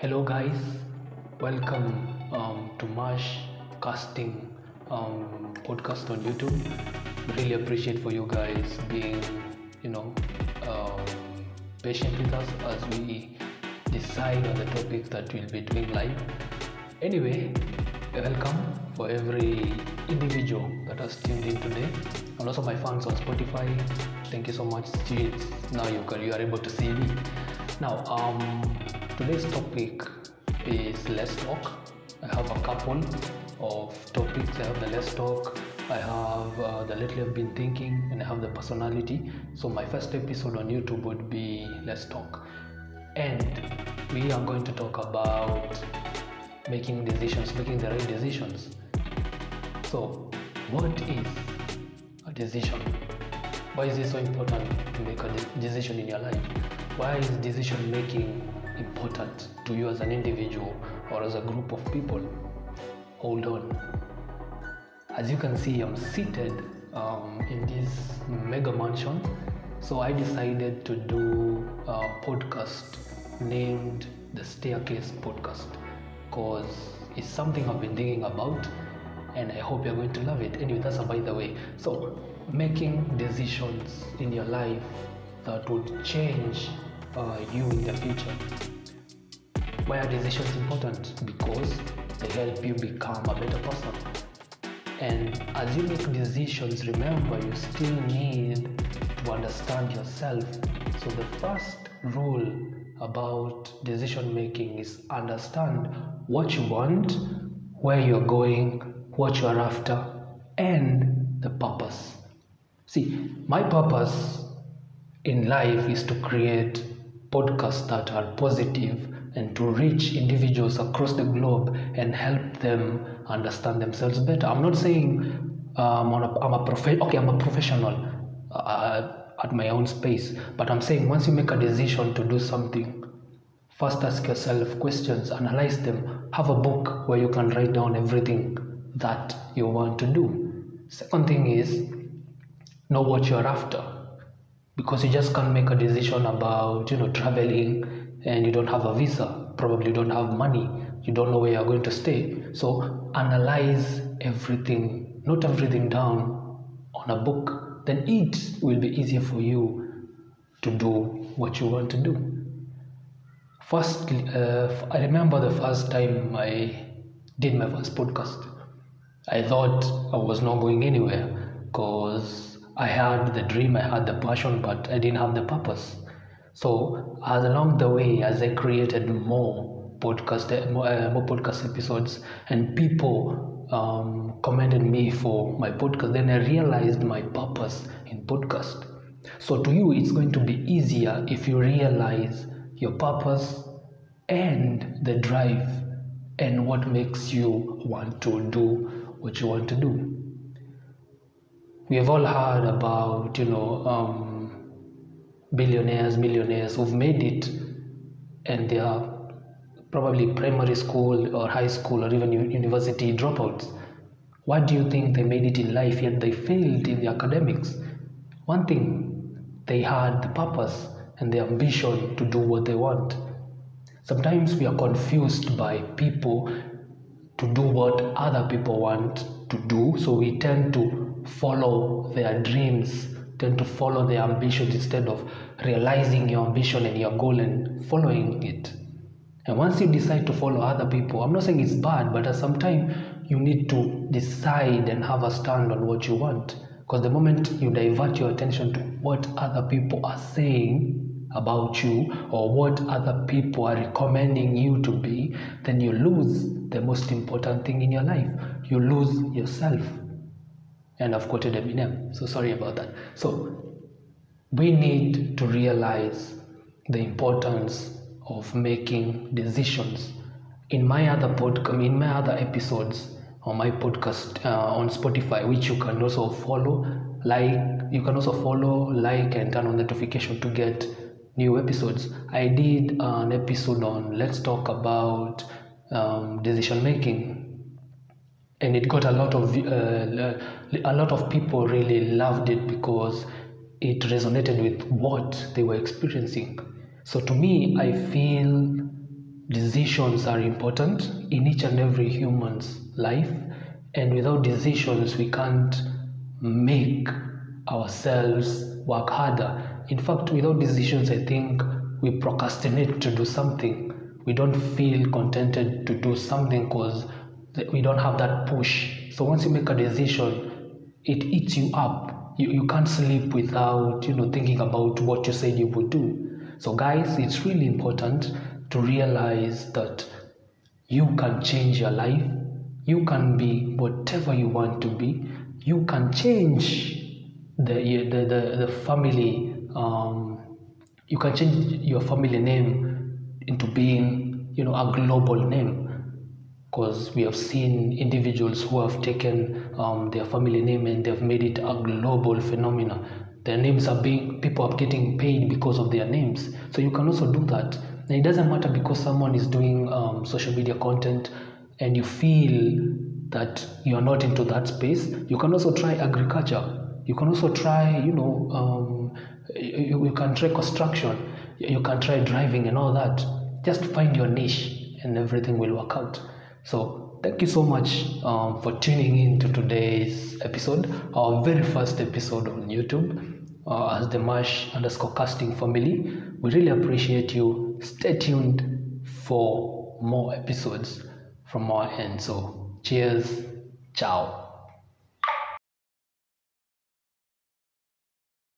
Hello, guys. Welcome um, to Mash Casting um, podcast on YouTube. Really appreciate for you guys being, you know, um, patient with us as we decide on the topics that we'll be doing live. Anyway, welcome for every individual that has tuned in today, and also my fans on Spotify. Thank you so much. Now you can, you are able to see me. Now, um, today's topic is let's talk. I have a couple of topics. I have the let's talk. I have uh, the little I've been thinking, and I have the personality. So my first episode on YouTube would be let's talk, and we are going to talk about making decisions, making the right decisions. So, what is a decision? Why is it so important to make a de- decision in your life? Why is decision making important to you as an individual or as a group of people? Hold on. As you can see, I'm seated um, in this mega mansion. So I decided to do a podcast named the Staircase Podcast because it's something I've been thinking about and I hope you're going to love it. Anyway, that's a by the way. So, making decisions in your life that would change uh, you in the future. Why are decisions important? Because they help you become a better person. And as you make decisions, remember you still need to understand yourself. So, the first rule about decision making is understand what you want, where you're going, what you're after, and the purpose. See, my purpose in life is to create podcasts that are positive and to reach individuals across the globe and help them understand themselves better. I'm not saying um, I'm, a, I'm a prof- okay, I'm a professional uh, at my own space, but I'm saying once you make a decision to do something, first ask yourself questions, analyze them, have a book where you can write down everything that you want to do. Second thing is know what you're after because you just can't make a decision about you know traveling and you don't have a visa. Probably you don't have money. You don't know where you're going to stay. So analyze everything. Note everything down on a book. Then it will be easier for you to do what you want to do. First uh, i remember the first time i did my first podcast. I thought i was not going anywhere because i had the dream i had the passion but i didn't have the purpose. So as along the way as i created more podcast more, uh, more podcast episodes and people um, commended me for my podcast then i realized my purpose in podcast. So to you it's going to be easier if you realize your purpose and the drive and what makes you want to do what you want to do we have all heard about you know um, billionaires millionaires who've made it and they are probably primary school or high school or even university dropouts. Why do you think they made it in life yet they failed in the academics? One thing they had the purpose and the ambition to do what they want. Sometimes we are confused by people to do what other people want to do so we tend to follow their dreams tend to follow their ambitions instead of realizing your ambition and your goal and following it. And once you decide to follow other people i'm not saying it's bad but at some time you need to decide and have a stand on what you want. Because the moment you divert your attention to what other people are saying about you or what other people are recommending you to be then you lose the most important thing in your life. You lose yourself and I've quoted Eminem, so sorry about that. So we need to realize the importance of making decisions. In my other podcast, in my other episodes on my podcast uh, on Spotify, which you can also follow, like you can also follow, like, and turn on notification to get new episodes. I did an episode on let's talk about um, decision making and it got a lot of uh, a lot of people really loved it because it resonated with what they were experiencing so to me i feel decisions are important in each and every human's life, and without decisions, we can't make ourselves work harder. In fact, without decisions, I think we procrastinate to do something. We don't feel contented to do something because we don't have that push. So once you make a decision, it eats you up. You, you can't sleep without you know thinking about what you said you would do. So guys, it's really important to realize that you can change your life. You can be whatever you want to be. You can change the the the, the family. Um, you can change your family name into being you know a global name because we have seen individuals who have taken um, their family name and they've made it a global phenomenon. Their names are being people are getting paid because of their names. So you can also do that. And it doesn't matter because someone is doing um, social media content and you feel that you are not into that space you can also try agriculture. You can also try you know um, you, you can try construction. You can try driving and all that. Just find your niche and everything will work out so thank you so much um, for tuning in to today's episode our very first episode on youtube. Uh, as the mash underscore casting family we really appreciate you. Stay tuned for more episodes from our end. So cheers. Ciao